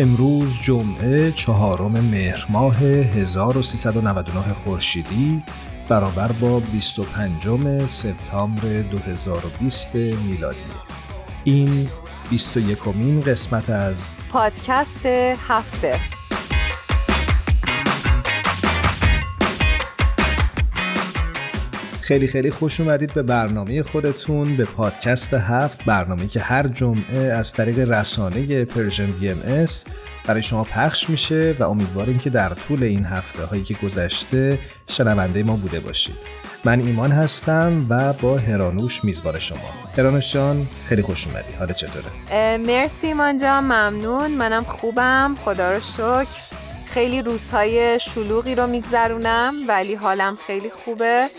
امروز جمعه چهارم مهر ماه 1399 خورشیدی برابر با 25 سپتامبر 2020 میلادی. این 21 مین قسمت از پادکست هفته. خیلی خیلی خوش اومدید به برنامه خودتون به پادکست هفت برنامه که هر جمعه از طریق رسانه Persian BM برای شما پخش میشه و امیدواریم که در طول این هفته هایی که گذشته شنونده ما بوده باشید. من ایمان هستم و با هرانوش میزبان شما. هرانوش جان خیلی خوش اومدی. حالا چطوره؟ مرسی ایمان جان ممنون. منم خوبم. خدا رو شکر. خیلی روزهای شلوغی رو میگذرونم ولی حالم خیلی خوبه.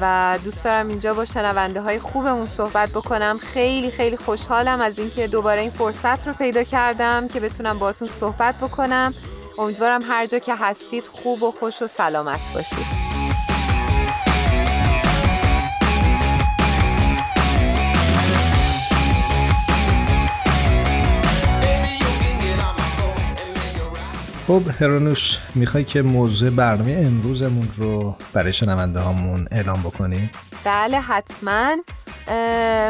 و دوست دارم اینجا با شنونده های خوبمون صحبت بکنم. خیلی خیلی خوشحالم از اینکه دوباره این فرصت رو پیدا کردم که بتونم باتون صحبت بکنم. امیدوارم هر جا که هستید خوب و خوش و سلامت باشید. خب هرانوش می‌خوای که موضوع برنامه امروزمون رو برای شنونده هامون اعلام بکنی؟ بله حتما.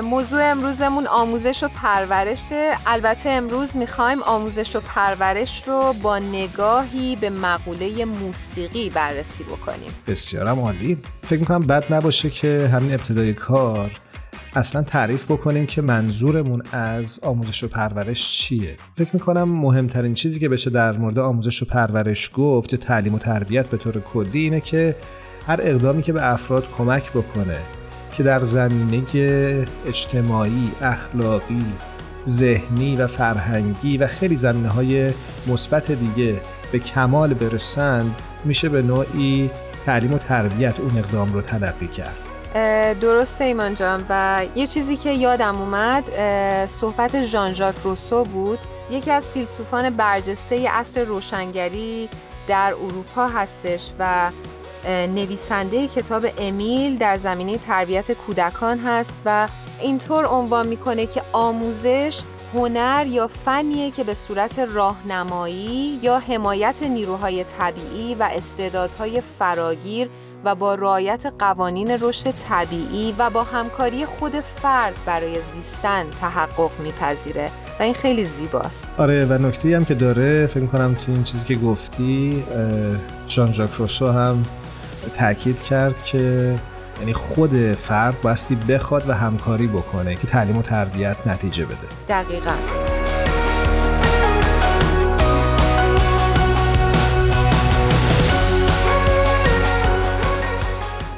موضوع امروزمون آموزش و پرورشه البته امروز می‌خوایم آموزش و پرورش رو با نگاهی به مقوله موسیقی بررسی بکنیم. بسیارم عالی. فکر می‌کنم بد نباشه که همین ابتدای کار اصلا تعریف بکنیم که منظورمون از آموزش و پرورش چیه. فکر می‌کنم مهمترین چیزی که بشه در مورد آموزش و پرورش گفت یا تعلیم و تربیت به طور کلی اینه که هر اقدامی که به افراد کمک بکنه که در زمینه اجتماعی، اخلاقی، ذهنی و فرهنگی و خیلی زمینه های مثبت دیگه به کمال برسند میشه به نوعی تعلیم و تربیت اون اقدام رو تلقی کرد. درسته ایمان جان. و یه چیزی که یادم اومد صحبت ژان ژاک روسو بود. یکی از فیلسوفان برجسته اصر روشنگری در اروپا هستش و نویسنده کتاب امیل در زمینه تربیت کودکان هست و اینطور عنوان می‌کنه که آموزش هنر یا فنیه که به صورت راهنمایی یا حمایت نیروهای طبیعی و استعدادهای فراگیر و با رعایت قوانین رشد طبیعی و با همکاری خود فرد برای زیستن تحقق میپذیره. و این خیلی زیباست. آره و نکته هم که داره فکر کنم تو این چیزی که گفتی جان ژاک روسو هم تاکید کرد که یعنی خود فرد باستی بخواد و همکاری بکنه که تعلیم و تربیت نتیجه بده. دقیقا.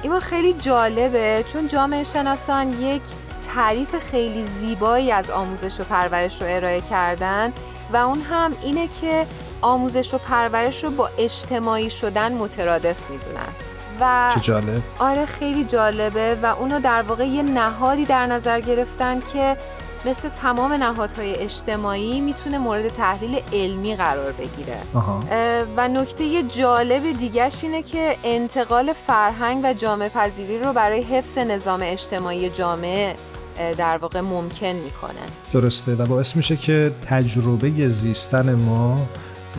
این خیلی جالبه چون جامعه شناسان یک تعریف خیلی زیبایی از آموزش و پرورش رو ارائه کردن و اون هم اینه که آموزش و پرورش رو با اجتماعی شدن مترادف می‌دونن. و چه جالب. آره خیلی جالبه و اونو در واقع یه نهادی در نظر گرفتن که مثل تمام نهادهای اجتماعی می‌تونه مورد تحلیل علمی قرار بگیره. و نکته جالب دیگهش اینه که انتقال فرهنگ و جامعه پذیری رو برای حفظ نظام اجتماعی جامعه در واقع ممکن می‌کنه. درسته. و باعث میشه که تجربه زیستن ما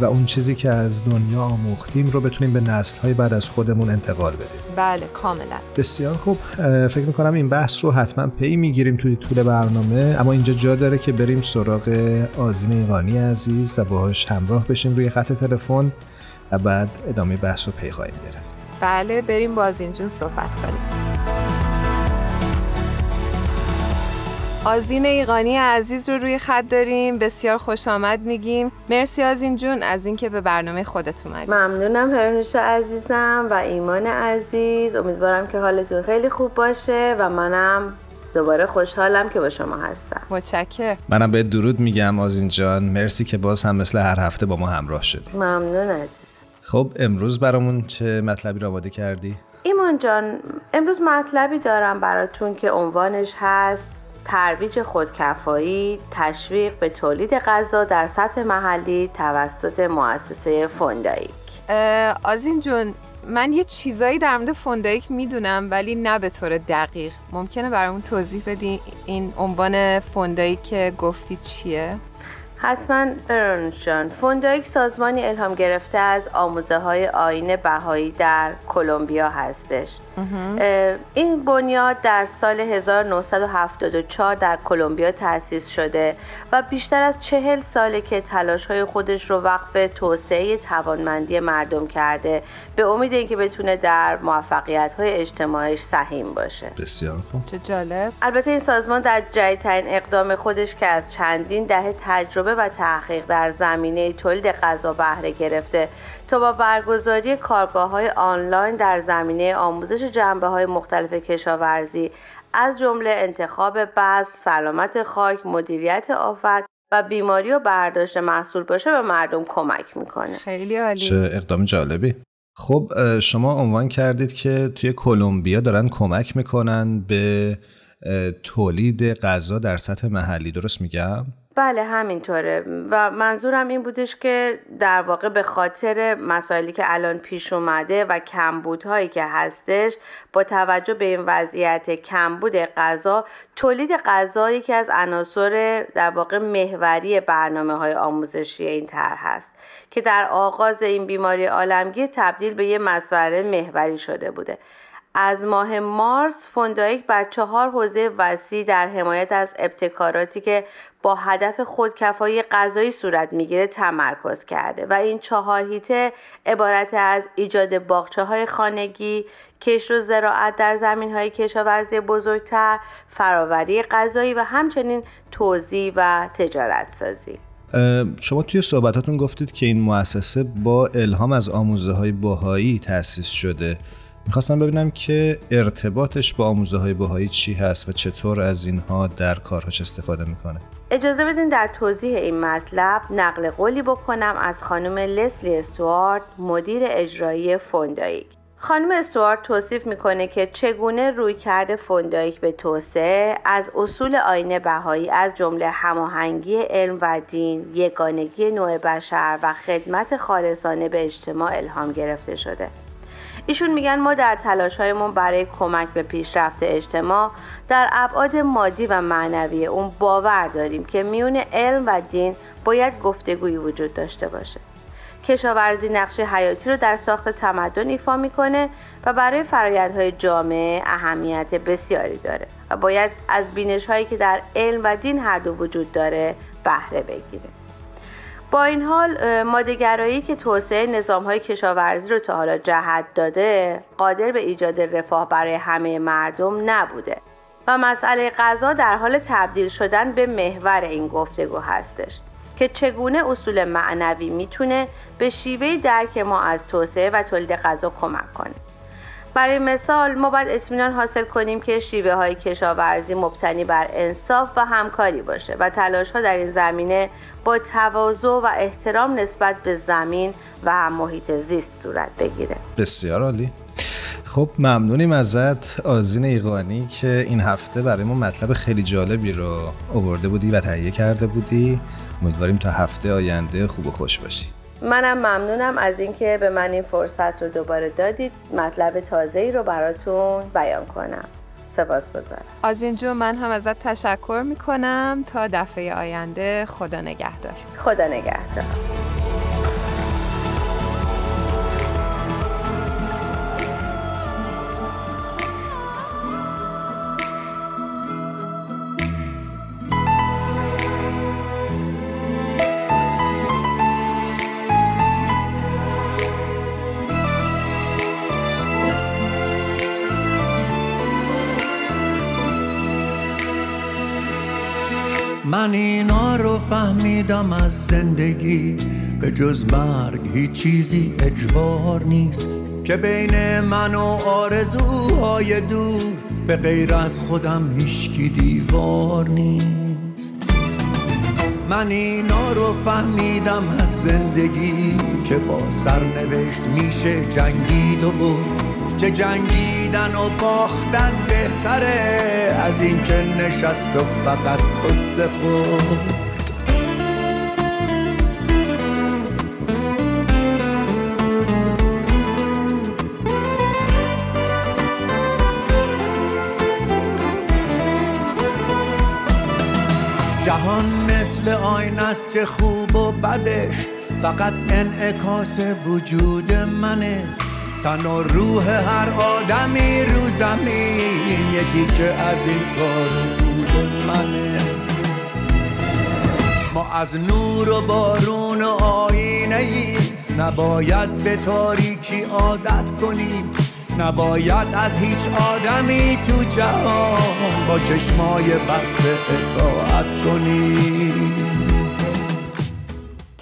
و اون چیزی که از دنیا آموختیم رو بتونیم به نسل های بعد از خودمون انتقال بدیم. بله کاملا. بسیار خوب. فکر می‌کنم این بحث رو حتما پی می‌گیریم توی طول برنامه. اما اینجا جا داره که بریم سراغ آزین ایقانی عزیز و باهاش همراه بشیم روی خط تلفن و بعد ادامه بحث رو پی خواهیم گرفت. بله بریم بازین جون صحبت کنیم. آزین ایقانی عزیز رو روی خط داریم. بسیار خوش آمد میگیم. مرسی آزین جون. از اینکه به برنامه خودت اومدی. ممنونم هرنوش عزیزم و ایمان عزیز. امیدوارم که حالتون خیلی خوب باشه و منم دوباره خوشحالم که با شما هستم. متشکر منم به درود میگم آزین جان. مرسی که باز هم مثل هر هفته با ما همراه شدی. ممنون عزیز خب امروز برامون چه مطلبی را آماده کردی؟ ایمان جان امروز مطلبی دارم براتون که عنوانش هست ترویج خودکفایی تشویق به تولید غذا در سطح محلی توسط مؤسسه فوندایک آزین جون من یه چیزایی در مورد FUNDAEC می‌دونم ولی نه به طور دقیق. ممکنه برامون توضیح بدی این عنوان FUNDAEC که گفتی چیه؟ حتما برانشان FUNDAEC سازمانی الهام گرفته از آموزه های آیین بهایی در کلمبیا هستش. این بنیاد در سال 1974 در کلمبیا تأسیس شده و بیشتر از چهل ساله که تلاش های خودش رو وقف توسعه توانمندی مردم کرده به امید اینکه بتونه در موفقیت های اجتماعیش سهیم باشه. بسیار خوب. چه جالب. البته این سازمان در جدیدترین اقدام خودش که از چندین دهه تجربه و تحقیق در زمینه تولید غذا بهره گرفته. تا با برگزاری کارگاه های آنلاین در زمینه آموزش جنبه های مختلف کشاورزی از جمله انتخاب بذر، سلامت خاک، مدیریت آفت و بیماری و برداشت محصول باشه به مردم کمک می‌کنه. خیلی عالی. چه اقدام جالبی. خب شما عنوان کردید که توی کلمبیا دارن کمک می‌کنن به تولید غذا در سطح محلی درست میگم؟ بله همینطوره. و منظورم این بودش که در واقع به خاطر مسائلی که الان پیش اومده و کمبودهایی که هستش با توجه به این وضعیت کمبود غذا تولید غذا یکی از عناصر در واقع محوری برنامه های آموزشی این طرح هست که در آغاز این بیماری عالمگیر تبدیل به یه مسئله محوری شده بوده. از ماه مارس فوندایک بر چهار حوزه وسیع در حمایت از ابتکاراتی که با هدف خودکفایی غذایی صورت می‌گیره تمرکز کرده و این چهار هیته عبارت از ایجاد باغچه های خانگی کشت و زراعت در زمین های کشاورزی بزرگتر فراوری غذایی و همچنین توزیع و تجارت سازی شما توی صحبتاتون گفتید که این مؤسسه با الهام از آموزه های بهایی تأسیس شده. می‌خواستم ببینم که ارتباطش با آموزه های بهایی چی هست و چطور از اینها در کارهاش استفاده می‌کنه. اجازه بدین در توضیح این مطلب نقل قولی بکنم از خانم لسلی استوارت مدیر اجرایی FUNDAEC. خانم استوارت توصیف می‌کنه که چگونه رویکرد FUNDAEC به توسعه از اصول آیین بهایی از جمله هماهنگی علم و دین یگانگی نوع بشر و خدمت خالصانه به اجتماع الهام گرفته شده. ایشون میگن ما در تلاش هایمون برای کمک به پیشرفت اجتماع در ابعاد مادی و معنوی اون باور داریم که میون علم و دین باید گفتگویی وجود داشته باشه. کشاورزی نقش حیاتی رو در ساخت تمدن ایفا می‌کنه و برای فرایندهای جامعه اهمیت بسیاری داره و باید از بینش هایی که در علم و دین هر دو وجود داره بهره بگیره. با این حال مادهگرایی که توسعه نظام های کشاورزی رو تا حالا جهت داده قادر به ایجاد رفاه برای همه مردم نبوده و مسئله غذا در حال تبدیل شدن به محور این گفتگو هستش که چگونه اصول معنوی می‌تونه به شیوه درک ما از توسعه و تولید غذا کمک کنه. برای مثال ما باید اطمینان حاصل کنیم که شیوه های کشاورزی مبتنی بر انصاف و همکاری باشه و تلاش ها در این زمینه با تواضع و احترام نسبت به زمین و محیط زیست صورت بگیره. بسیار عالی. خب ممنونیم ازت آزین ایقانی که این هفته برای ما مطلب خیلی جالبی رو آورده بودی و تهیه کرده بودی. امیدواریم تا هفته آینده خوب و خوش باشی. منم ممنونم از اینکه به من این فرصت رو دوباره دادید. مطلب تازه ای رو براتون بیان کنم. سپاس گذارم از اینجا من هم ازت تشکر می‌کنم. تا دفعه آینده خدا نگهدار. خدا نگهدار. من اینا رو فهمیدم از زندگی. به جز مرگ هیچ چیزی اجبار نیست. که بین من و آرزوهای دور به غیر از خودم هیچکی دیوار نیست. من اینا رو فهمیدم از زندگی. که با سرنوشت میشه جنگید و بود که جنگیدن و باختن بهتره از این که نشست و فقط قصه خود جهان مثل آین است که خوب و بدش فقط انعکاس وجود منه. تن و روح هر آدمی رو زمین. یه تیکه از این تار بود منه. ما از نور و بارون و آینه ای نباید به تاریکی عادت کنیم. نباید از هیچ آدمی تو جهان با چشمای بسته اطاعت کنیم.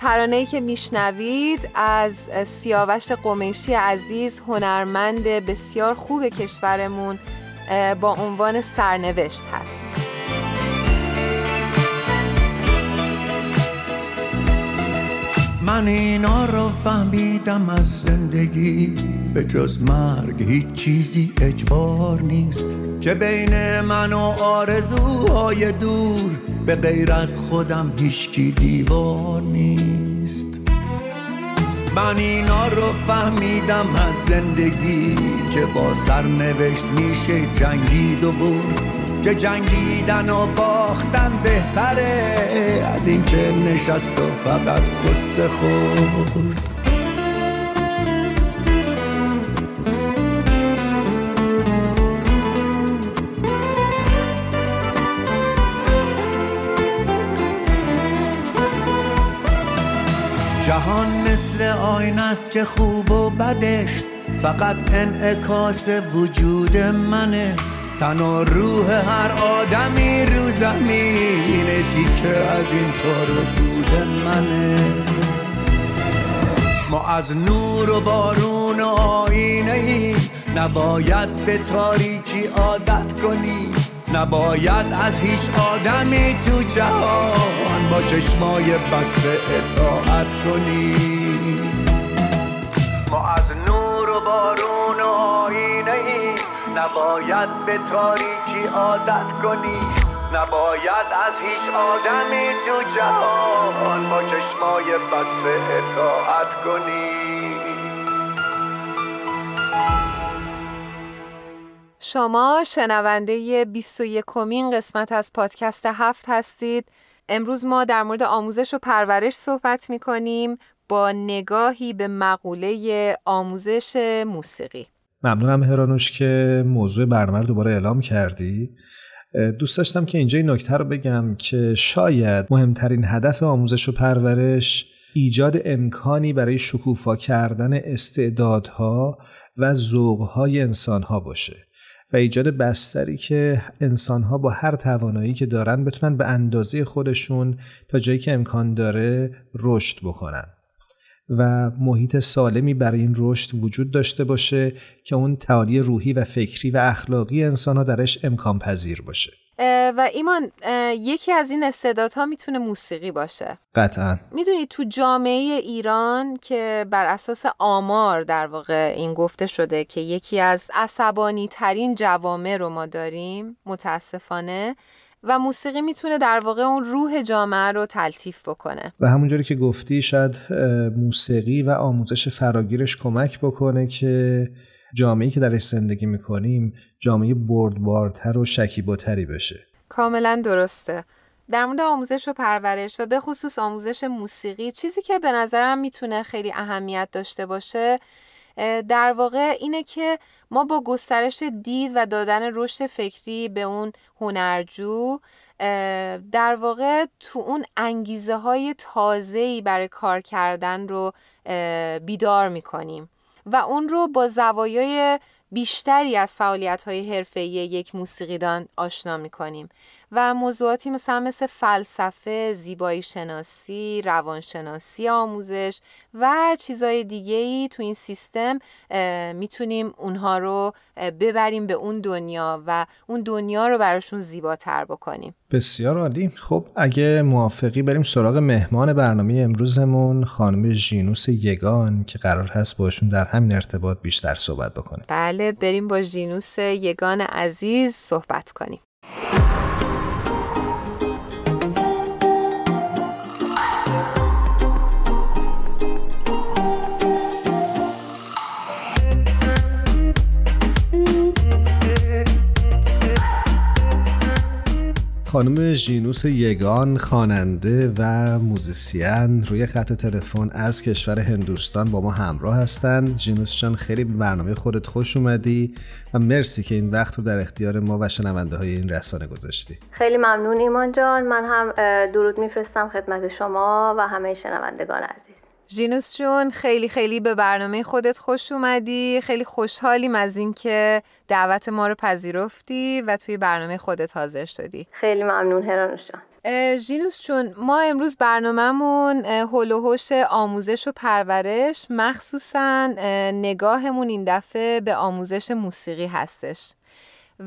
ترانه‌ای که میشنوید از سیاوش قمیشی عزیز هنرمند بسیار خوب کشورمون با عنوان سرنوشت هست. من اینا رو فهمیدم از زندگی به جز مرگ هیچ چیزی اجبار نیست که بین من و آرزوهای دور به غیر از خودم هیچکی دیوار نیست. من اینا رو فهمیدم از زندگی که با سرنوشت میشه جنگید و بود. که جنگیدن و باختن بهتره از اینکه نشست و فقط قصه خورد. مثل آین است که خوب و بدش. فقط انعکاس وجود منه. تن و روح هر آدمی رو زمین. تیکه از این طور بود منه. ما از نور و بارون و آینه ای. نباید به تاریکی عادت کنیم نباید از هیچ آدمی تو جهان با چشمای بسته اطاعت کنیم نباید به تاریکی عادت کنیم نباید از هیچ آدمی تو جهان با چشمای بسته اطاعت کنیم شما شنونده 21 کمین قسمت از پادکست هفت هستید. امروز ما در مورد آموزش و پرورش صحبت می کنیم با نگاهی به مقوله آموزش موسیقی. ممنونم هرانوش که موضوع برنامه رو دوباره اعلام کردی. دوست داشتم که اینجا این نکته رو بگم که شاید مهمترین هدف آموزش و پرورش ایجاد امکانی برای شکوفا کردن استعدادها و ذوقهای انسانها باشه و ایجاد بستری که انسانها با هر توانایی که دارن بتونن به اندازه خودشون تا جایی که امکان داره رشد بکنن. و محیط سالمی برای این رشد وجود داشته باشه که اون تعالی روحی و فکری و اخلاقی انسان درش امکان پذیر باشه. و ایمان یکی از این استعدادها می‌تونه موسیقی باشه. قطعا. می‌دونی تو جامعه ایران که بر اساس آمار در واقع این گفته شده که یکی از عصبانی ترین جوامع رو ما داریم متاسفانه و موسیقی می‌تونه در واقع اون روح جامعه رو تلطیف بکنه. و همونجوری که گفتی شاید موسیقی و آموزش فراگیرش کمک بکنه که جامعه‌ای که درش زندگی می‌کنیم جامعه بردبارتر و شکیباتری بشه. کاملا درسته. در مورد آموزش و پرورش و به خصوص آموزش موسیقی چیزی که به نظرم می‌تونه خیلی اهمیت داشته باشه در واقع اینه که ما با گسترش دید و دادن رشد فکری به اون هنرجو در واقع تو اون انگیزه های تازه‌ای برای کار کردن رو بیدار می‌کنیم و اون رو با زوایای بیشتری از فعالیت های حرفه‌ای یک موسیقیدان آشنا می‌کنیم. و موضوعاتی مثل مثل فلسفه، زیبایی شناسی، روانشناسی آموزش و چیزای دیگه ای تو این سیستم می‌تونیم اونها رو ببریم به اون دنیا و اون دنیا رو براشون زیباتر بکنیم. بسیار عالی. خب اگه موافقی بریم سراغ مهمان برنامه امروزمون خانم ژینوس یگان که قرار هست باشون در همین ارتباط بیشتر صحبت بکنیم بله بریم با ژینوس یگان عزیز صحبت کنیم. خانم ژینوس یگان خواننده و موزیسین روی خط تلفن از کشور هندوستان با ما همراه هستند. ژینوس جان خیلی به برنامه خودت خوش اومدی و مرسی که این وقت رو در اختیار ما و شنونده های این رسانه گذاشتی. خیلی ممنون ایمان جان. من هم درود میفرستم خدمت شما و همه شنوندگان عزیز. ژینوس جون خیلی خیلی به برنامه خودت خوش اومدی. خیلی خوشحالیم از اینکه دعوت ما رو پذیرفتی و توی برنامه خودت حاضر شدی. خیلی ممنون هرانوش جان. ژینوس چون ما امروز برنامهمون هول آموزش و پرورش مخصوصا نگاهمون این دفعه به آموزش موسیقی هستش.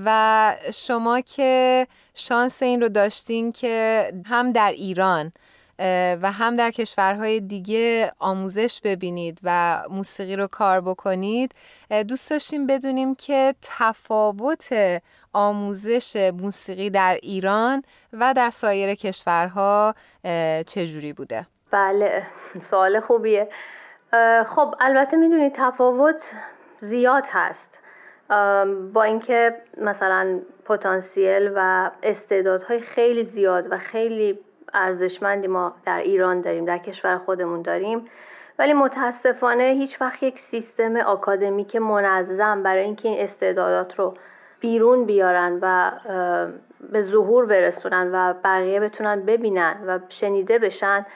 و شما که شانس این رو داشتین که هم در ایران و هم در کشورهای دیگه آموزش ببینید و موسیقی رو کار بکنید. دوست داشتیم بدونیم که تفاوت آموزش موسیقی در ایران و در سایر کشورها چجوری بوده؟ بله سوال خوبیه. خب البته می‌دونید تفاوت زیاد هست. با اینکه مثلا پتانسیل و استعدادهای خیلی زیاد و خیلی ارزشمندی ما در ایران داریم در کشور خودمون داریم. ولی متاسفانه هیچ وقت یک سیستم آکادمیک منظم برای اینکه این استعدادات رو بیرون بیارن و به ظهور برسونن و بقیه بتونن ببینن و شنیده بشن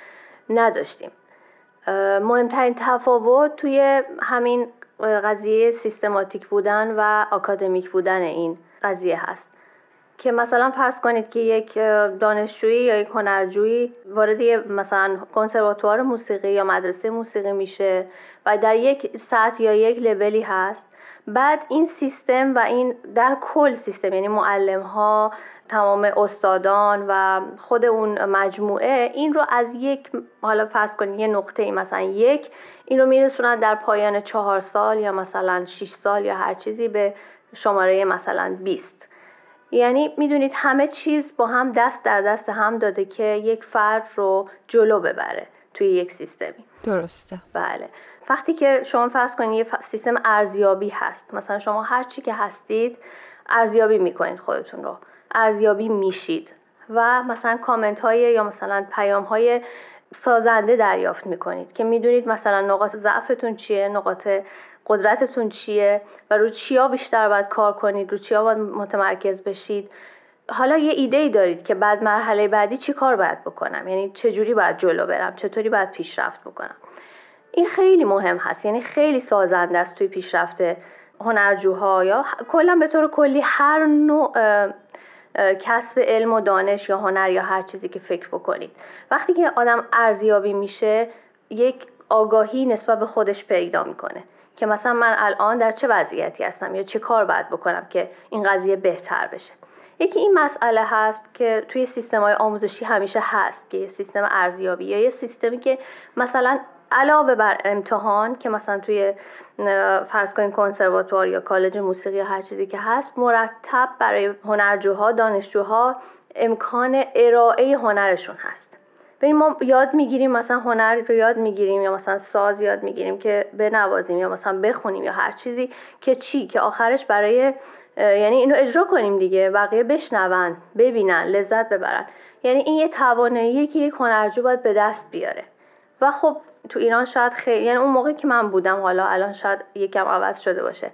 نداشتیم. مهمترین تفاوت توی همین قضیه سیستماتیک بودن و آکادمیک بودن این قضیه هست. که مثلا فرض کنید که یک دانشجویی یا یک هنرجویی وارد مثلا کنسرواتوار موسیقی یا مدرسه موسیقی میشه و در یک سطح یا یک لولی هست بعد این سیستم و این در کل سیستم یعنی معلم ها تمام استادان و خود اون مجموعه این رو از یک حالا فرض کنید یه نقطه ای مثلا یک این رو میرسونن در پایان چهار سال یا مثلا 6 سال یا هر چیزی به شماره مثلا 20 یعنی می‌دونید همه چیز با هم دست در دست هم داده که یک فرد رو جلو ببره توی یک سیستمی. درسته. بله. وقتی که شما فرض کنید یه سیستم ارزیابی هست مثلا شما هر چی که هستید ارزیابی می‌کنید خودتون رو ارزیابی میشید و مثلا کامنت های یا مثلا پیام های سازنده دریافت می‌کنید که می‌دونید مثلا نقاط ضعفتون چیه نقاط قدرتتون چیه و رو چیا بیشتر باید کار کنید؟ رو چیا باید متمرکز بشید؟ حالا یه ایده ای دارید که بعد مرحله بعدی چی کار باید بکنم؟ یعنی چجوری باید جلو برم؟ چطوری باید پیشرفت بکنم؟ این خیلی مهم هست. یعنی خیلی سازنده است توی پیشرفت هنرجوها یا کلا به طور کلی هر نوع کسب علم و دانش یا هنر یا هر چیزی که فکر بکنید. وقتی که آدم ارزیابی میشه یک آگاهی نسبت به خودش پیدا می‌کنه. که مثلا من الان در چه وضعیتی هستم یا چه کار باید بکنم که این قضیه بهتر بشه. یکی این مسئله هست که توی سیستم های آموزشی همیشه هست که سیستم ارزیابی یا یه سیستمی که مثلا علاوه بر امتحان که مثلا توی فرض کنین کنسرواتوار یا کالج موسیقی یا هر چیزی که هست مرتب برای هنرجوها دانشجوها امکان ارائه هنرشون هست. ببین ما یاد می‌گیریم مثلا هنر رو یاد می‌گیریم یا مثلا ساز یاد می‌گیریم که بنوازیم یا مثلا بخونیم یا هر چیزی که چی که آخرش برای یعنی اینو اجرا کنیم دیگه بقیه بشنون ببینن لذت ببرن. یعنی این یه تواناییه که یک هنرجو باید به دست بیاره. و خب تو ایران شاید خیلی یعنی اون موقع که من بودم حالا الان شاید یکم عوض شده باشه.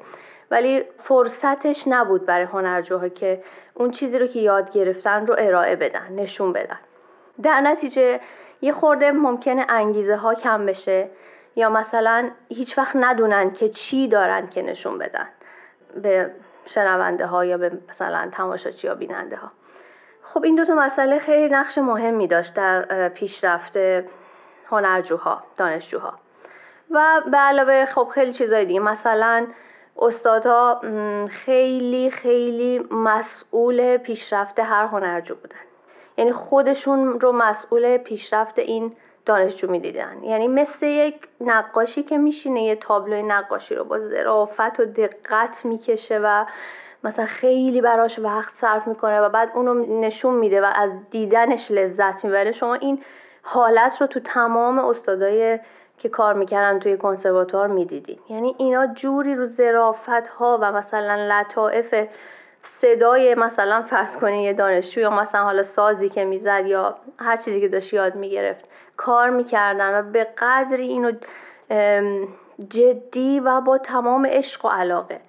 ولی فرصتش نبود برای هنرجوها که اون چیزی رو که یاد گرفتن رو ارائه بدن نشون بدن. در نتیجه یه خورده ممکنه انگیزه ها کم بشه یا مثلا هیچ وقت ندونن که چی دارن که نشون بدن به شنونده ها یا به مثلا تماشاچی یا بیننده ها خب این دو تا مسئله خیلی نقش مهمی داشت در پیشرفت هنرجوها دانشجوها. و به علاوه خب خیلی چیزای دیگه مثلا استادها خیلی خیلی مسئول پیشرفت هر هنرجو بودن. یعنی خودشون رو مسئول پیشرفت این دانشجو می‌دیدن. یعنی مثل یک نقاشی که میشینه یه تابلوی نقاشی رو با ظرافت و دقت می‌کشه و مثلا خیلی براش وقت صرف می‌کنه و بعد اونو نشون میده و از دیدنش لذت می‌بره. شما این حالت رو تو تمام استادای که کار می‌کردن توی کنسرواتوار می‌دیدین. یعنی اینا جوری رو ظرافت ها و مثلا لطائف صدای مثلا فرض کنین یه دانشجو یا مثلا حالا سازی که می‌زد یا هر چیزی که داشت یاد می‌گرفت کار می‌کردن و به قدری اینو جدی و با تمام عشق و علاقه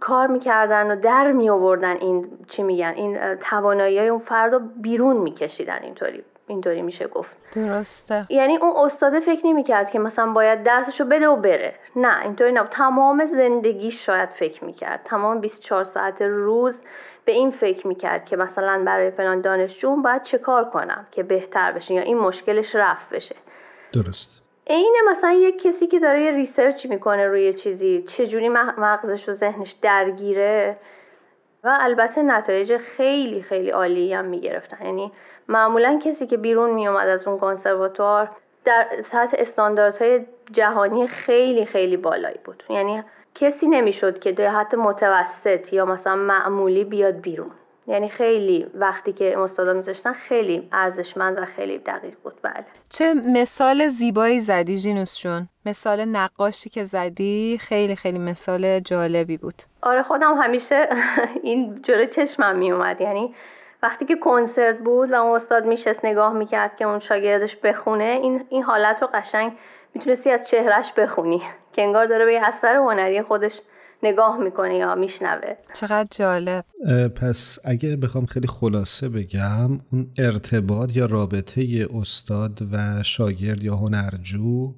کار می‌کردن و در می آوردن این چی میگن این توانایی اون فرد رو بیرون میکشیدن اینطوری. اینطوری میشه گفت. درسته. یعنی اون استاده فکر نمی‌کرد که مثلا باید درسشو بده و بره. نه اینطوری نه تمام زندگی شاید فکر می‌کرد. تمام 24 ساعت روز به این فکر می‌کرد که مثلا برای فلان دانشجو باید چه کار کنم که بهتر بشه یا این مشکلش رفت بشه. درست. عین مثلا یک کسی که داره یه research می‌کنه روی چیزی چجوری مغزش و ذهنش درگیره و البته نتایج خیلی خیلی عالی هم می‌گرفتن. یعنی معمولا کسی که بیرون میومد از اون کنسرواتوار در سطح استانداردهای جهانی خیلی خیلی بالایی بود. یعنی کسی نمی‌شد که دوی حتی متوسط یا مثلا معمولی بیاد بیرون. یعنی خیلی وقتی که استادا میذاشتن خیلی ارزشمند و خیلی دقیق بود. بله. چه مثال زیبایی زدی جینوس جون. مثال نقاشی که زدی خیلی خیلی مثال جالبی بود. آره خودم همیشه این جلو چشمم میومد یعنی وقتی که کنسرت بود و اون استاد میشست نگاه می‌کرد که اون شاگردش بخونه این, این حالت رو قشنگ می‌تونستی از چهرش بخونی که انگار داره به یه اثر هنری خودش نگاه می‌کنه یا میشنوه. چقدر جالب. پس اگه بخوام خیلی خلاصه بگم اون ارتباط یا رابطه استاد و شاگرد یا هنرجو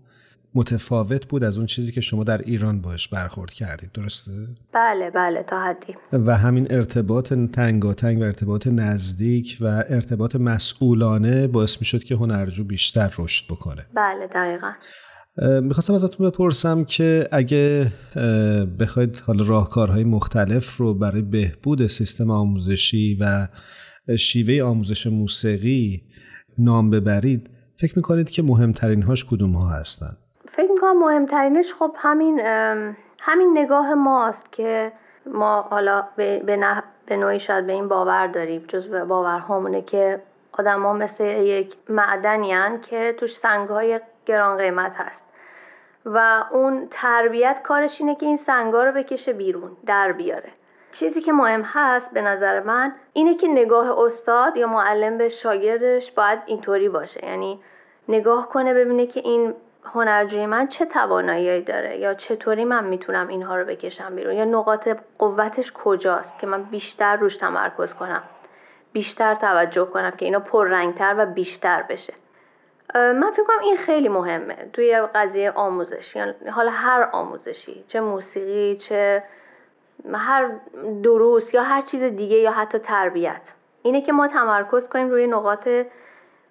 متفاوت بود از اون چیزی که شما در ایران باش برخورد کردید درسته؟ بله بله تا حدی و همین ارتباط تنگاتنگ و ارتباط نزدیک و ارتباط مسئولانه باعث می شد که هنرجو بیشتر رشد بکنه بله دقیقا می‌خواستم ازتون بپرسم که اگه بخواید حالا راهکارهای مختلف رو برای بهبود سیستم آموزشی و شیوه آموزش موسیقی نام ببرید فکر می‌کنید که مهمترین هاش کدوم ها هستن؟ می‌کنم مهمترینش خب همین همین نگاه ماست که ما حالا به, به, نوعی شاید به این باور داریم جز باورهامونه که آدما مثل یک معدنی که توش سنگهای گران قیمت هست. و اون تربیت کارش اینه که این سنگا رو بکشه بیرون در بیاره. چیزی که مهم هست به نظر من اینه که نگاه استاد یا معلم به شاگردش باید اینطوری باشه. یعنی نگاه کنه ببینه که این هنرجوی من چه توانایی داره یا چطوری من می‌تونم اینها رو بکشم بیرون یا نقاط قوتش کجاست که من بیشتر روش تمرکز کنم بیشتر توجه کنم که اینا پررنگتر و بیشتر بشه. من فکر کنم این خیلی مهمه توی قضیه آموزش. یعنی حالا هر آموزشی چه موسیقی چه هر دروس یا هر چیز دیگه یا حتی تربیت. اینه که ما تمرکز کنیم روی نقاط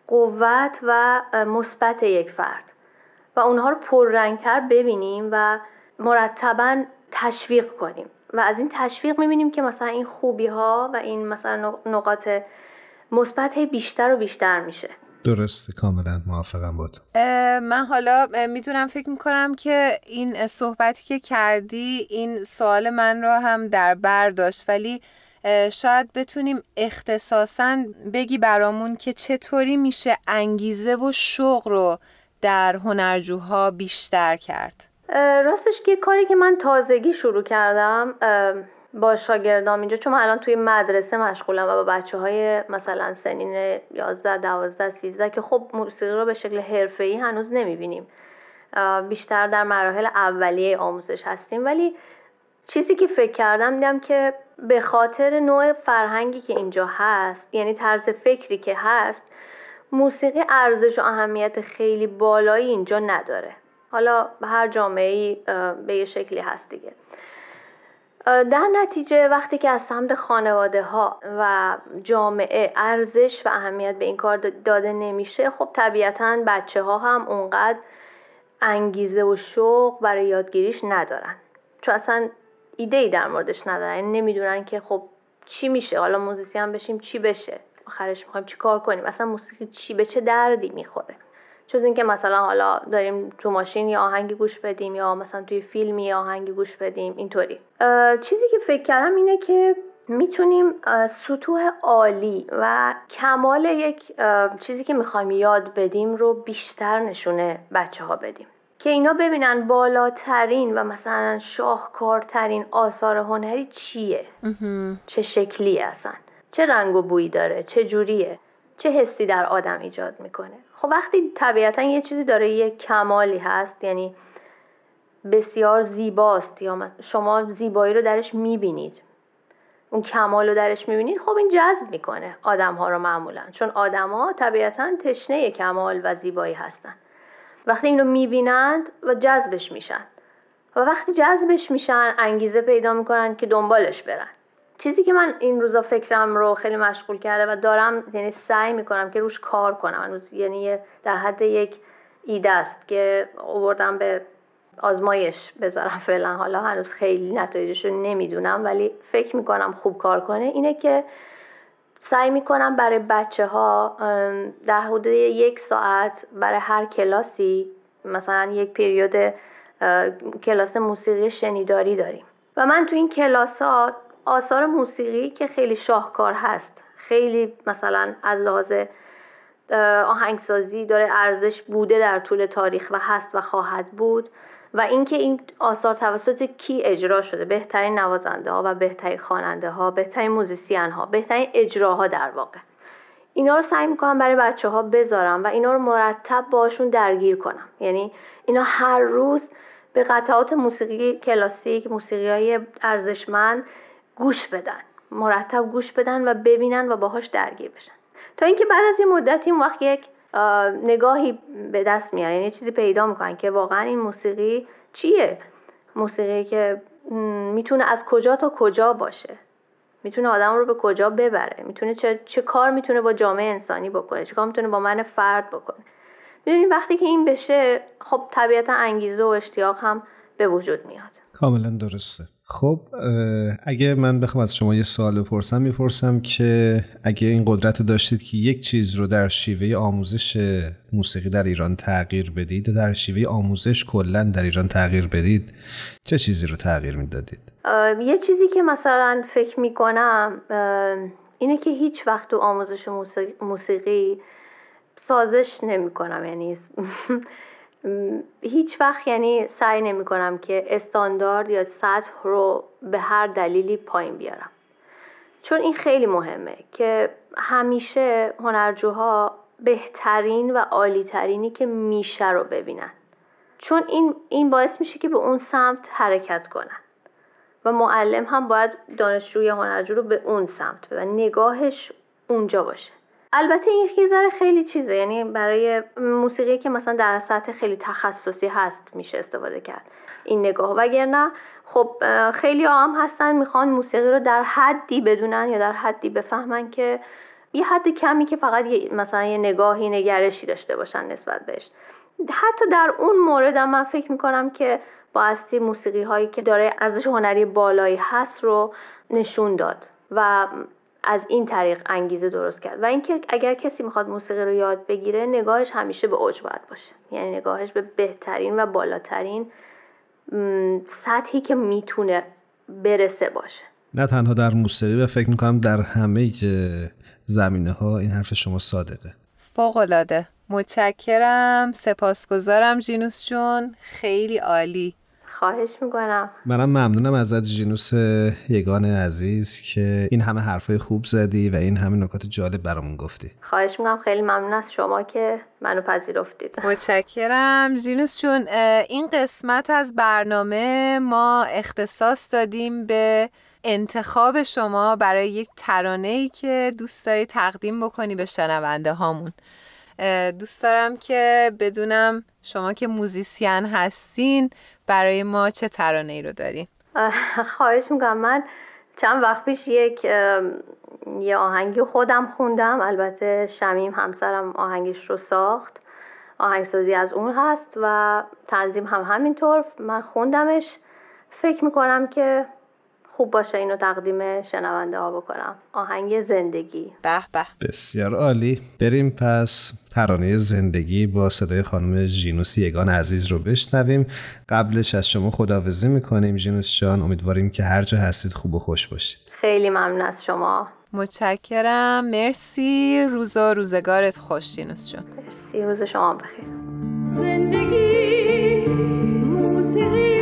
قوت و مثبت یک فرد. و اونها رو پررنگتر ببینیم و مرتبا تشویق کنیم. و از این تشویق می‌بینیم که مثلا این خوبی ها و این مثلا نقاط مثبت بیشتر و بیشتر میشه. درسته. کاملا موافقم با تو. من حالا می‌تونم فکر می‌کنم که این صحبتی که کردی این سوال من رو هم در بر داشت. ولی شاید بتونیم اختصاصا بگی برامون که چطوری میشه انگیزه و شوق رو در هنرجوها بیشتر کرد. راستش که کاری که من تازگی شروع کردم با شاگردام اینجا چون الان توی مدرسه مشغولم و با بچه های مثلا سنین 11 12 13 که خب موسیقی رو به شکل حرفه‌ای هنوز نمی‌بینیم. بیشتر در مراحل اولیه آموزش هستیم. ولی چیزی که فکر کردم دیدم که به خاطر نوع فرهنگی که اینجا هست یعنی طرز فکری که هست موسیقی ارزش و اهمیت خیلی بالایی اینجا نداره. حالا هر جامعه به یه شکلی هست دیگه. در نتیجه وقتی که از سمت خانواده ها و جامعه ارزش و اهمیت به این کار داده نمیشه خب طبیعتا بچه ها هم اونقدر انگیزه و شوق برای یادگیریش ندارن. چون اصلا ایده ای در موردش ندارن. یعنی نمی‌دونن که خب چی میشه. حالا موزیسین بشیم چی بشه. آخرش می‌خوایم چی کار کنیم؟ اصلا موسیقی چی به چه دردی می‌خوره؟ جز اینکه مثلا حالا داریم تو ماشین یا آهنگی گوش بدیم یا مثلا توی فیلمی یا آهنگی گوش بدیم اینطوری. چیزی که فکر کردم اینه که می‌تونیم سطوح عالی و کمال یک چیزی که می‌خوایم یاد بدیم رو بیشتر نشونه بچه ها بدیم. که اینا ببینن بالاترین و مثلا شاهکارترین آثار هنری چیه؟ چه شکلی اصلا؟ چه رنگ و بویی داره چه جوریه چه حسی در آدم ایجاد می‌کنه. خب وقتی طبیعتا یه چیزی داره یه کمالی هست یعنی بسیار زیباست یا شما زیبایی رو درش می‌بینید. اون کمال رو درش می‌بینید خب این جذب می‌کنه آدم ها رو معمولا. چون آدما طبیعتا تشنه کمال و زیبایی هستن. وقتی اینو می‌بینند و جذبش میشن. و وقتی جذبش میشن انگیزه پیدا می‌کنن که دنبالش برن. چیزی که من این روزا فکرم رو خیلی مشغول کرده و دارم یعنی سعی می‌کنم که روش کار کنم. یعنی در حد یک ایده است که آوردم به آزمایش بذارم فعلا. حالا هنوز خیلی نتایجش رو نمی‌دونم ولی فکر می‌کنم خوب کار کنه. اینه که سعی می‌کنم برای بچه ها در حدود یک ساعت برای هر کلاسی مثلا یک پریود کلاس موسیقی شنیداری داریم. و من تو این کلاس ها آثار موسیقی که خیلی شاهکار هست. خیلی مثلا از لحاظ آهنگسازی داره ارزش بوده در طول تاریخ و هست و خواهد بود و اینکه این آثار توسط کی اجرا شده. بهترین نوازنده ها و بهترین خواننده ها بهترین موزیسین ها بهترین اجراها در واقع. اینا رو سعی می‌کنم برای بچه ها بذارم و اینا رو مرتب باشون درگیر کنم. یعنی اینا هر روز به قطعات موسیقی کلاسیک موسیقی های ارزشمند گوش بدن مرتب گوش بدن و ببینن و باهاش درگیر بشن. تا اینکه بعد از یه مدتی اون وقت یک نگاهی به دست میارن. یعنی چیزی پیدا می‌کنن که واقعا این موسیقی چیه؟ موسیقی که می‌تونه از کجا تا کجا باشه؟ می‌تونه آدم رو به کجا ببره؟ می‌تونه چه, چه کار می‌تونه با جامعه انسانی بکنه؟ چه کار می‌تونه با من فرد بکنه؟ می‌دونید وقتی که این بشه خب طبیعتا انگیزه و اشتیاق هم به وجود میاد. کاملا درسته خب اگه من بخوام از شما یه سوال بپرسم می‌پرسم که اگه این قدرت داشتید که یک چیز رو در شیوه آموزش موسیقی در ایران تغییر بدید و در شیوه آموزش کلا در ایران تغییر بدید چه چیزی رو تغییر می‌دادید؟ یه چیزی که مثلا فکر می‌کنم اینه که هیچ وقت تو آموزش موسیقی سازش نمی‌کنم یعنی هیچ وقت یعنی سعی نمی کنم که استاندارد یا سطح رو به هر دلیلی پایین بیارم. چون این خیلی مهمه که همیشه هنرجوها بهترین و عالیترینی که میشه رو ببینن. چون این, این باعث میشه که به اون سمت حرکت کنن. و معلم هم باید دانشجوی هنرجو رو به اون سمت و نگاهش اونجا باشه. البته این ذره خیلی چیزه یعنی برای موسیقی که مثلا در سطح خیلی تخصصی هست میشه استفاده کرد این نگاه. وگرنه خب خیلی هم هستن می‌خوان موسیقی رو در حدی بدونن یا در حدی بفهمن که یه حد کمی که فقط یه مثلا یه نگاهی نگرشی داشته باشن نسبت بهش. حتی در اون مورد هم من فکر می‌کنم که بایستی موسیقی هایی که داره ارزش هنری بالایی هست رو نشون داد. و از این طریق انگیزه درست کرد. و اینکه اگر کسی می‌خواد موسیقی رو یاد بگیره نگاهش همیشه به اوج باید باشه. یعنی نگاهش به بهترین و بالاترین سطحی که می‌تونه برسه باشه. نه تنها در موسیقی و فکر می‌کنم در همه زمینه ها این حرف شما صادقه. فوقلاده متشکرم. سپاسگزارم جینوس جون. خیلی عالی. خواهش می‌کنم. منم ممنونم ازت جینوس یگان عزیز که این همه حرفای خوب زدی و این همه نکات جالب برامون گفتی. خواهش می‌کنم. خیلی ممنون از شما که منو پذیرفتید. متشکرم. جینوس چون این قسمت از برنامه ما اختصاص دادیم به انتخاب شما برای یک ترانه ای که دوست داری تقدیم بکنی به شنونده هامون. دوست دارم که بدونم شما که موزیسین هستین برای ما چه ترانه ای رو دارین؟ خواهش می‌کنم. من چند وقت پیش یک یه آهنگی خودم خوندم. البته شمیم همسرم آهنگش رو ساخت. آهنگسازی از اون هست و تنظیم هم همینطور. من خوندمش. فکر می‌کنم که خوب باشه اینو تقدیم شنونده ها بکنم. آهنگ زندگی. به به. بسیار عالی. بریم پس ترانه زندگی با صدای خانم ژینوس یگان عزیز رو بشنویم. قبلش از شما خداحافظی می‌کنیم ژینوس جان. امیدواریم که هر جا هستید خوب و خوش باشید. خیلی ممنون از شما. متشکرم. مرسی. روز و روزگارت خوش ژینوس جان. مرسی. روز شما بخیر. زندگی موسیقی.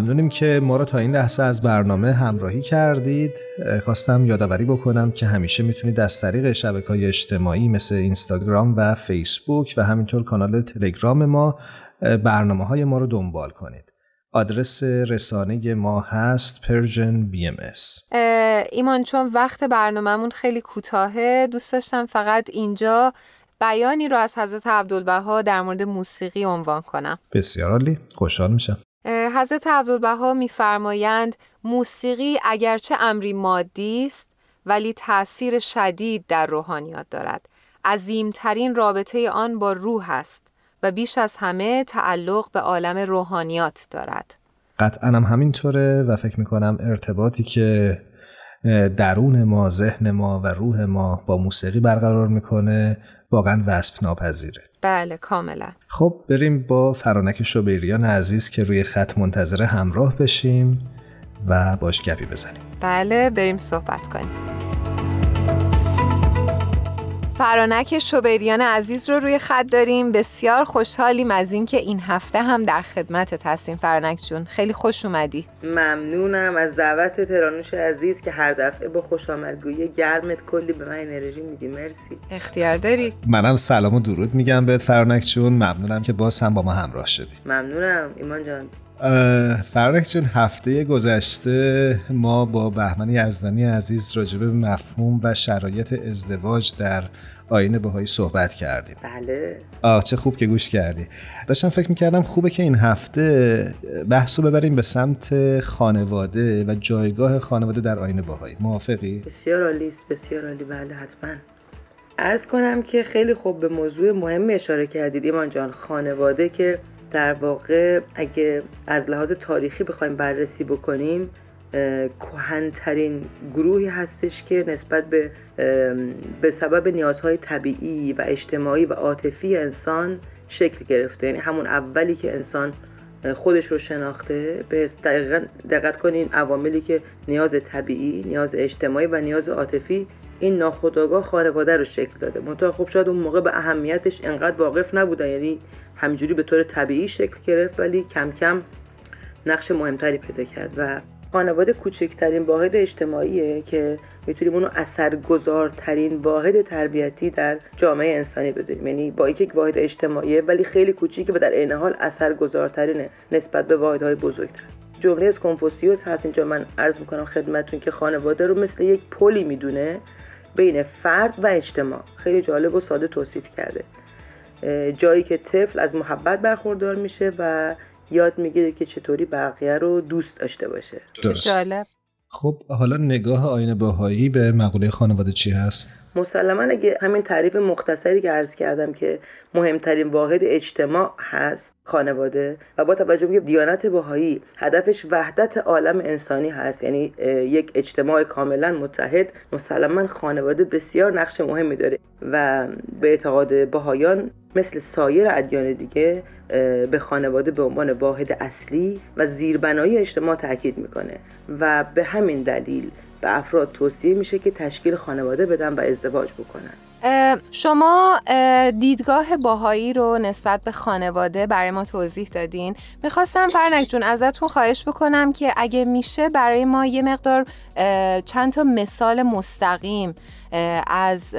ممنونیم که ما رو تا این لحظه از برنامه همراهی کردید. خواستم یادآوری بکنم که همیشه می‌تونید از طریق شبکه های اجتماعی مثل اینستاگرام و فیسبوک و همینطور کانال تلگرام ما برنامه های ما رو دنبال کنید. آدرس رسانه ما هست Persian BMS ایمان چون وقت برنامهمون خیلی کوتاهه دوست داشتم فقط اینجا بیانی رو از حضرت عبدالبها در مورد موسیقی عنوان کنم. بسیار عالی. خوشحال میشم. حضرت عبدالبها میفرمایند موسیقی اگرچه امری مادی است ولی تأثیر شدید در روحانیات دارد. عظیمترین رابطه آن با روح است و بیش از همه تعلق به عالم روحانیات دارد. قطعا هم همینطوره و فکر می‌کنم ارتباطی که درون ما ذهن ما و روح ما با موسیقی برقرار می‌کنه واقعا وصف ناپذیره بله کاملا. خب بریم با فرانک شبیریان عزیز که روی خط منتظر همراه بشیم و باش گپی بزنیم. بله بریم صحبت کنیم. فرانک شوبریان عزیز رو روی خط داریم. بسیار خوشحالیم از اینکه این هفته هم در خدمت هستیم. فرانک جون خیلی خوش اومدی. ممنونم. از دعوت ترانوش عزیز که هر دفعه با خوش آمدگویی گرمت کلی به من انرژی میدی. مرسی. اختیار داری؟ منم سلام و درود میگم بهت فرانک جون. ممنونم که باز هم با ما همراه شدی. ممنونم. ایمان جان. فرانک جون هفته گذشته ما با بهمن یزدانی عزیز راجبه مفهوم و شرایط ازدواج در آین بهایی صحبت کردیم. بله. آه چه خوب که گوش کردی. داشتم فکر می‌کردم خوبه که این هفته بحثو ببریم به سمت خانواده و جایگاه خانواده در آین بهایی موافقی؟ بسیار عالی است بسیار عالی. بله حتما. ارز کنم که خیلی خوب به موضوع مهم اشاره کردید ایمان جان. خانواده که در واقع اگه از لحاظ تاریخی بخوایم بررسی بکنیم کهنترین گروهی هستش که نسبت به به سبب نیازهای طبیعی و اجتماعی و عاطفی انسان شکل گرفته. یعنی همون اولی که انسان خودش رو شناخته به دقیقا دقت کنین عواملی که نیاز طبیعی نیاز اجتماعی و نیاز عاطفی این ناخودآگاه خانواده رو شکل داده. منتها خب شاید اون موقع به اهمیتش انقدر واقف نبودن یعنی همجوری به طور طبیعی شکل گرفت ولی کم کم نقش مهمتری پیدا کرد. و خانواده کوچکترین واحد اجتماعیه که می‌تونیم اونو اثرگذارترین واحد تربیتی در جامعه انسانی بدونیم. یعنی با یک واحد اجتماعیه ولی خیلی کوچیکه و در عین حال اثرگذارترینه نسبت به واحدهای بزرگتر. جمله از کنفوسیوس هست. اینجا من عرض می‌کنم خدمتون که خانواده رو مثل یک پلی می‌دونه. بین فرد و اجتماع خیلی جالب و ساده توصیف کرده جایی که طفل از محبت برخوردار میشه و یاد می‌گیره که چطوری بقیه رو دوست داشته باشه درست. جالب خب حالا نگاه آین باهایی به مقوله خانواده چی هست؟ مسلما اگه همین تعریف مختصری که عرض کردم که مهمترین واحد اجتماع هست خانواده و با توجه به دیانت بهایی هدفش وحدت عالم انسانی هست یعنی یک اجتماع کاملا متحد مسلما خانواده بسیار نقش مهمی داره و به اعتقاد بهایان مثل سایر ادیان دیگه به خانواده به عنوان واحد اصلی و زیربنایی اجتماع تاکید می‌کنه و به همین دلیل به افراد توصیه میشه که تشکیل خانواده بدن و ازدواج بکنن. شما دیدگاه باهایی رو نسبت به خانواده برای ما توضیح دادین. می‌خواستم فرنک جون ازتون خواهش بکنم که اگه میشه برای ما یه مقدار چند تا مثال مستقیم از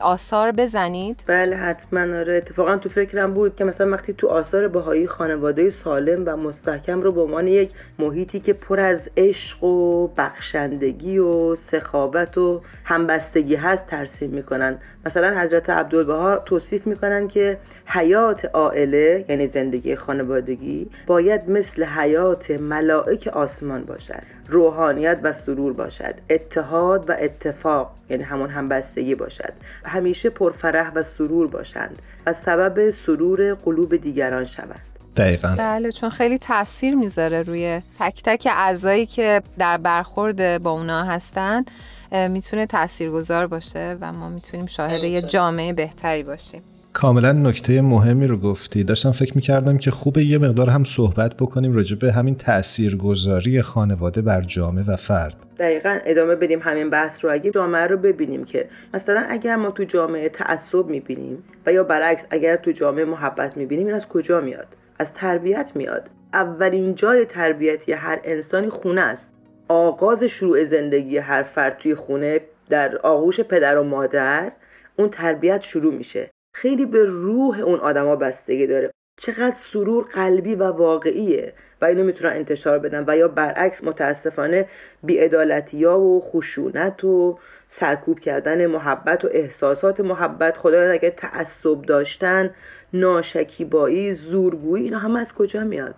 آثار بزنید. بله حتما. آره اتفاقا تو فکرم بود که مثلا وقتی تو آثار بهایی خانواده سالم و مستحکم رو به عنوان یک محیطی که پر از عشق و بخشندگی و سخاوت و همبستگی هست ترسیم می‌کنن. مثلا حضرت عبدالبها توصیف می‌کنن که حیات عائله یعنی زندگی خانوادگی باید مثل حیات ملائک آسمان باشد. روحانیت و سرور باشد. اتحاد و اتفاق یعنی همون همبستگی باشد. همیشه پرفرح و سرور باشند و سبب سرور قلوب دیگران شوند. دقیقا. بله چون خیلی تاثیر می‌ذاره روی تک تک اعضایی که در برخورد با اونا هستن می‌تونه تاثیرگذار باشه و ما می‌تونیم شاهد یه جامعه بهتری باشیم. کاملا نکته مهمی رو گفتی. داشتم فکر می‌کردم که خوبه یه مقدار هم صحبت بکنیم راجع به همین تاثیرگذاری خانواده بر جامعه و فرد. دقیقا ادامه بدیم همین بحث رو. اگه جامعه رو ببینیم که مثلا اگر ما تو جامعه تعصب می‌بینیم و یا برعکس اگر تو جامعه محبت می‌بینیم این از کجا میاد؟ از تربیت میاد. اولین جای تربیتی هر انسانی خونه است. آغاز شروع زندگی هر فرد توی خونه در آغوش پدر و مادر اون تربیت شروع میشه. خیلی به روح اون آدما بستگی داره. چقدر سرور قلبی و واقعیه و اینو می‌تونن انتشار بدن و یا برعکس متاسفانه بیعدالتی ها و خشونت و سرکوب کردن محبت و احساسات محبت. خدا اگه تعصب داشتن ناشکیبایی زورگویی اینا همه از کجا میاد؟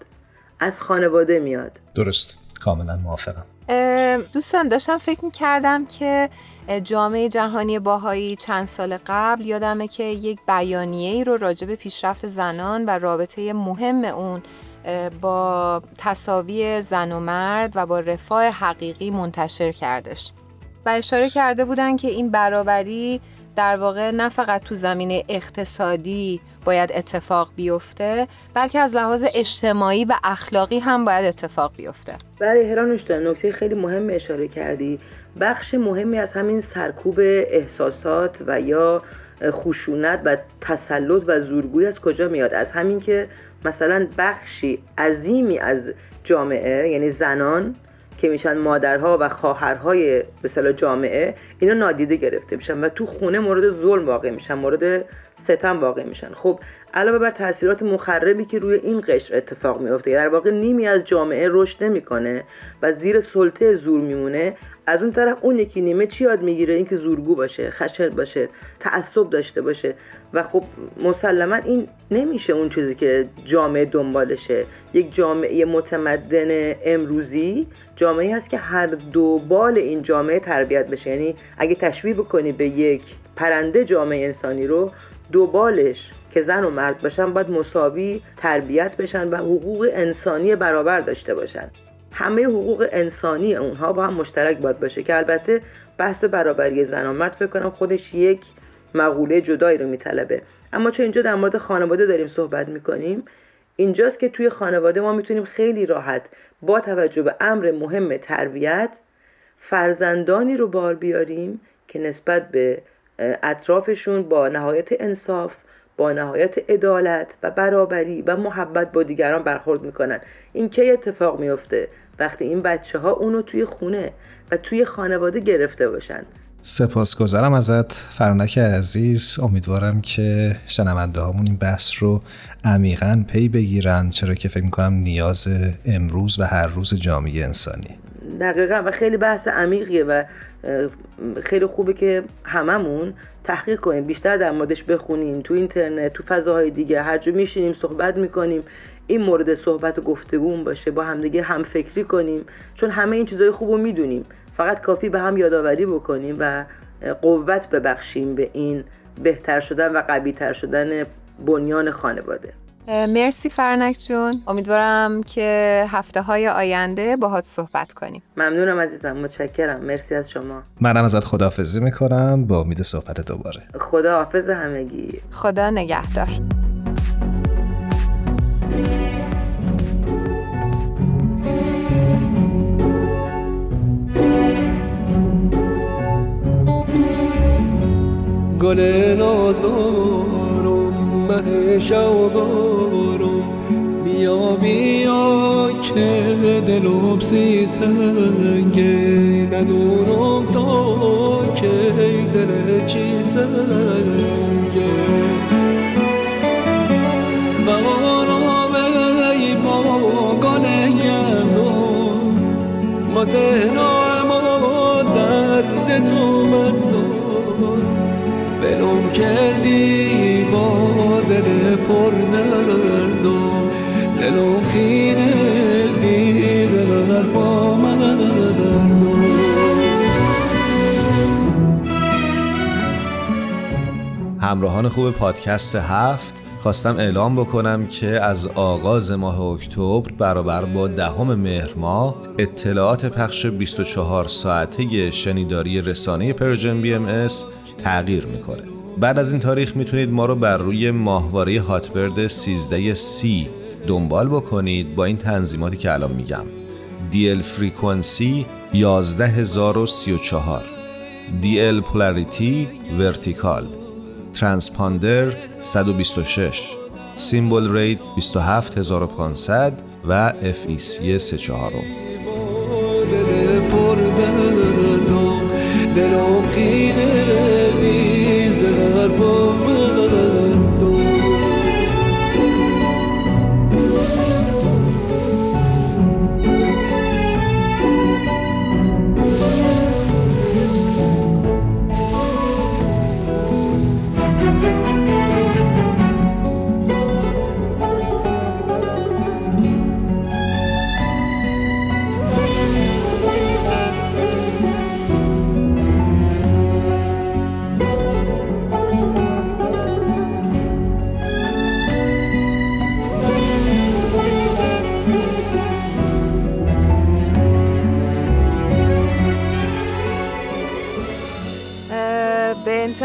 از خانواده میاد. درست. کاملا موافقم. دوستان داشتم فکر می‌کردم که جامعه جهانی باهایی چند سال قبل یادمه که یک بیانیه رو راجع به پیشرفت زنان و رابطه مهم اون با تصاوی زن و مرد و با رفاه حقیقی منتشر کردش. و اشاره کرده بودن که این برابری در واقع نه فقط تو زمینه اقتصادی باید اتفاق بیفته بلکه از لحاظ اجتماعی و اخلاقی هم باید اتفاق بیفته. بله هرانوش نکته خیلی مهم اشاره کردی. بخش مهمی از همین سرکوب احساسات و یا خشونت و تسلط و زورگویی از کجا میاد؟ از همین که مثلا بخشی عظیمی از جامعه یعنی زنان که میشن مادرها و خواهرهای به جامعه اینا نادیده گرفته میشن و تو خونه مورد ظلم واقع میشن مورد ستم واقع میشن. خب علاوه بر تاثیرات مخربی که روی این قشر اتفاق میفته در واقع نیمی از جامعه رشد نمی‌کنه و زیر سلطه زور میمونه از اون طرف اون یکی نیمه چی یاد می‌گیره؟ اینکه زورگو باشه خشن باشه تعصب داشته باشه. و خب مسلما این نمیشه اون چیزی که جامعه دنبالشه. یک جامعه متمدن امروزی جامعه هست که هر دو بال این جامعه تربیت بشه. یعنی اگه تشبیه بکنی به یک پرنده جامعه انسانی رو دو بالش که زن و مرد باشن باید مساوی تربیت بشن و حقوق انسانی برابر داشته باشن. همه حقوق انسانی اونها با هم مشترک باید باشه که البته بحث برابری زن و مرد فکر کنم خودش یک مقوله جدایی رو میطلبه. اما چون اینجا در مورد خانواده داریم صحبت می‌کنیم اینجاست که توی خانواده ما می‌تونیم خیلی راحت با توجه به امر مهم تربیت فرزندانی رو بار بیاریم که نسبت به اطرافشون با نهایت انصاف با نهایت عدالت و برابری و محبت با دیگران برخورد می‌کنن. این کی اتفاق میفته وقتی این بچه ها اونو توی خونه و توی خانواده گرفته باشن. سپاسگزارم ازت فرنک عزیز. امیدوارم که شنونده هامون این بحث رو عمیقا پی بگیرن چرا که فکر می‌کنم نیاز امروز و هر روز جامعه انسانی. دقیقا و خیلی بحث عمیقیه و خیلی خوبه که هممون تحقیق کنیم. بیشتر در موردش بخونیم تو اینترنت تو فضاهای دیگه هر جا میشینیم صحبت می‌کنیم. این مورد صحبت و گفتگون باشه با همدیگه هم فکری کنیم چون همه این چیزهای خوب رو می‌دونیم. فقط کافی به هم یادآوری بکنیم و قوت ببخشیم به این بهتر شدن و قویتر شدن بنیان خانواده. مرسی فرنک جون. امیدوارم که هفته های آینده باهات صحبت کنیم. ممنونم عزیزم متشکرم. مرسی از شما. منم ازت خداحافظی می‌کنم. با امید صحبت دوباره. خدا حافظ همگی. خدا نگهدار. گل نازدارم مه شوبارم بیا بیا که دلم سی تنگه ندونم تا که دل چی سنگه بارم ای با گل گردم ما تهنا ما درد تو من بلوم کردی با دل پر درد و دلم خیره همراهان خوب پادکست هفت خواستم اعلام بکنم که از آغاز ماه اکتبر برابر با دهم مهر ماه اطلاعات پخش 24 ساعته شنیداری رسانه Persian BMS تغییر می‌کنه. بعد از این تاریخ می‌تونید ما رو بر روی ماهواره Hotbird 13C دنبال بکنید با این تنظیماتی که الان میگم. DL frequency 11034 DL polarity vertical transponder 126 symbol rate 27500 و FEC 34 But me.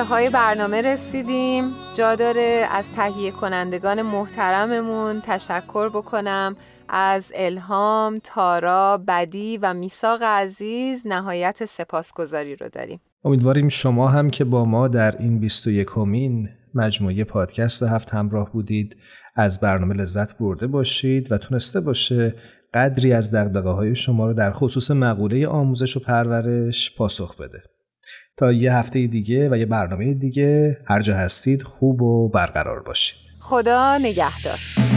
انتهای برنامه رسیدیم. جا داره از تهیه کنندگان محترممون تشکر بکنم از الهام، تارا، بدی و میساق عزیز نهایت سپاسگزاری رو داریم. امیدواریم شما هم که با ما در این 21 کمین مجموعه پادکست هفت همراه بودید. از برنامه لذت برده باشید و تونسته باشه قدری از دقدقه های شما رو در خصوص مقوله آموزش و پرورش پاسخ بده. تا یه هفته دیگه و یه برنامه دیگه. هر جا هستید خوب و برقرار باشید. خدا نگهدار.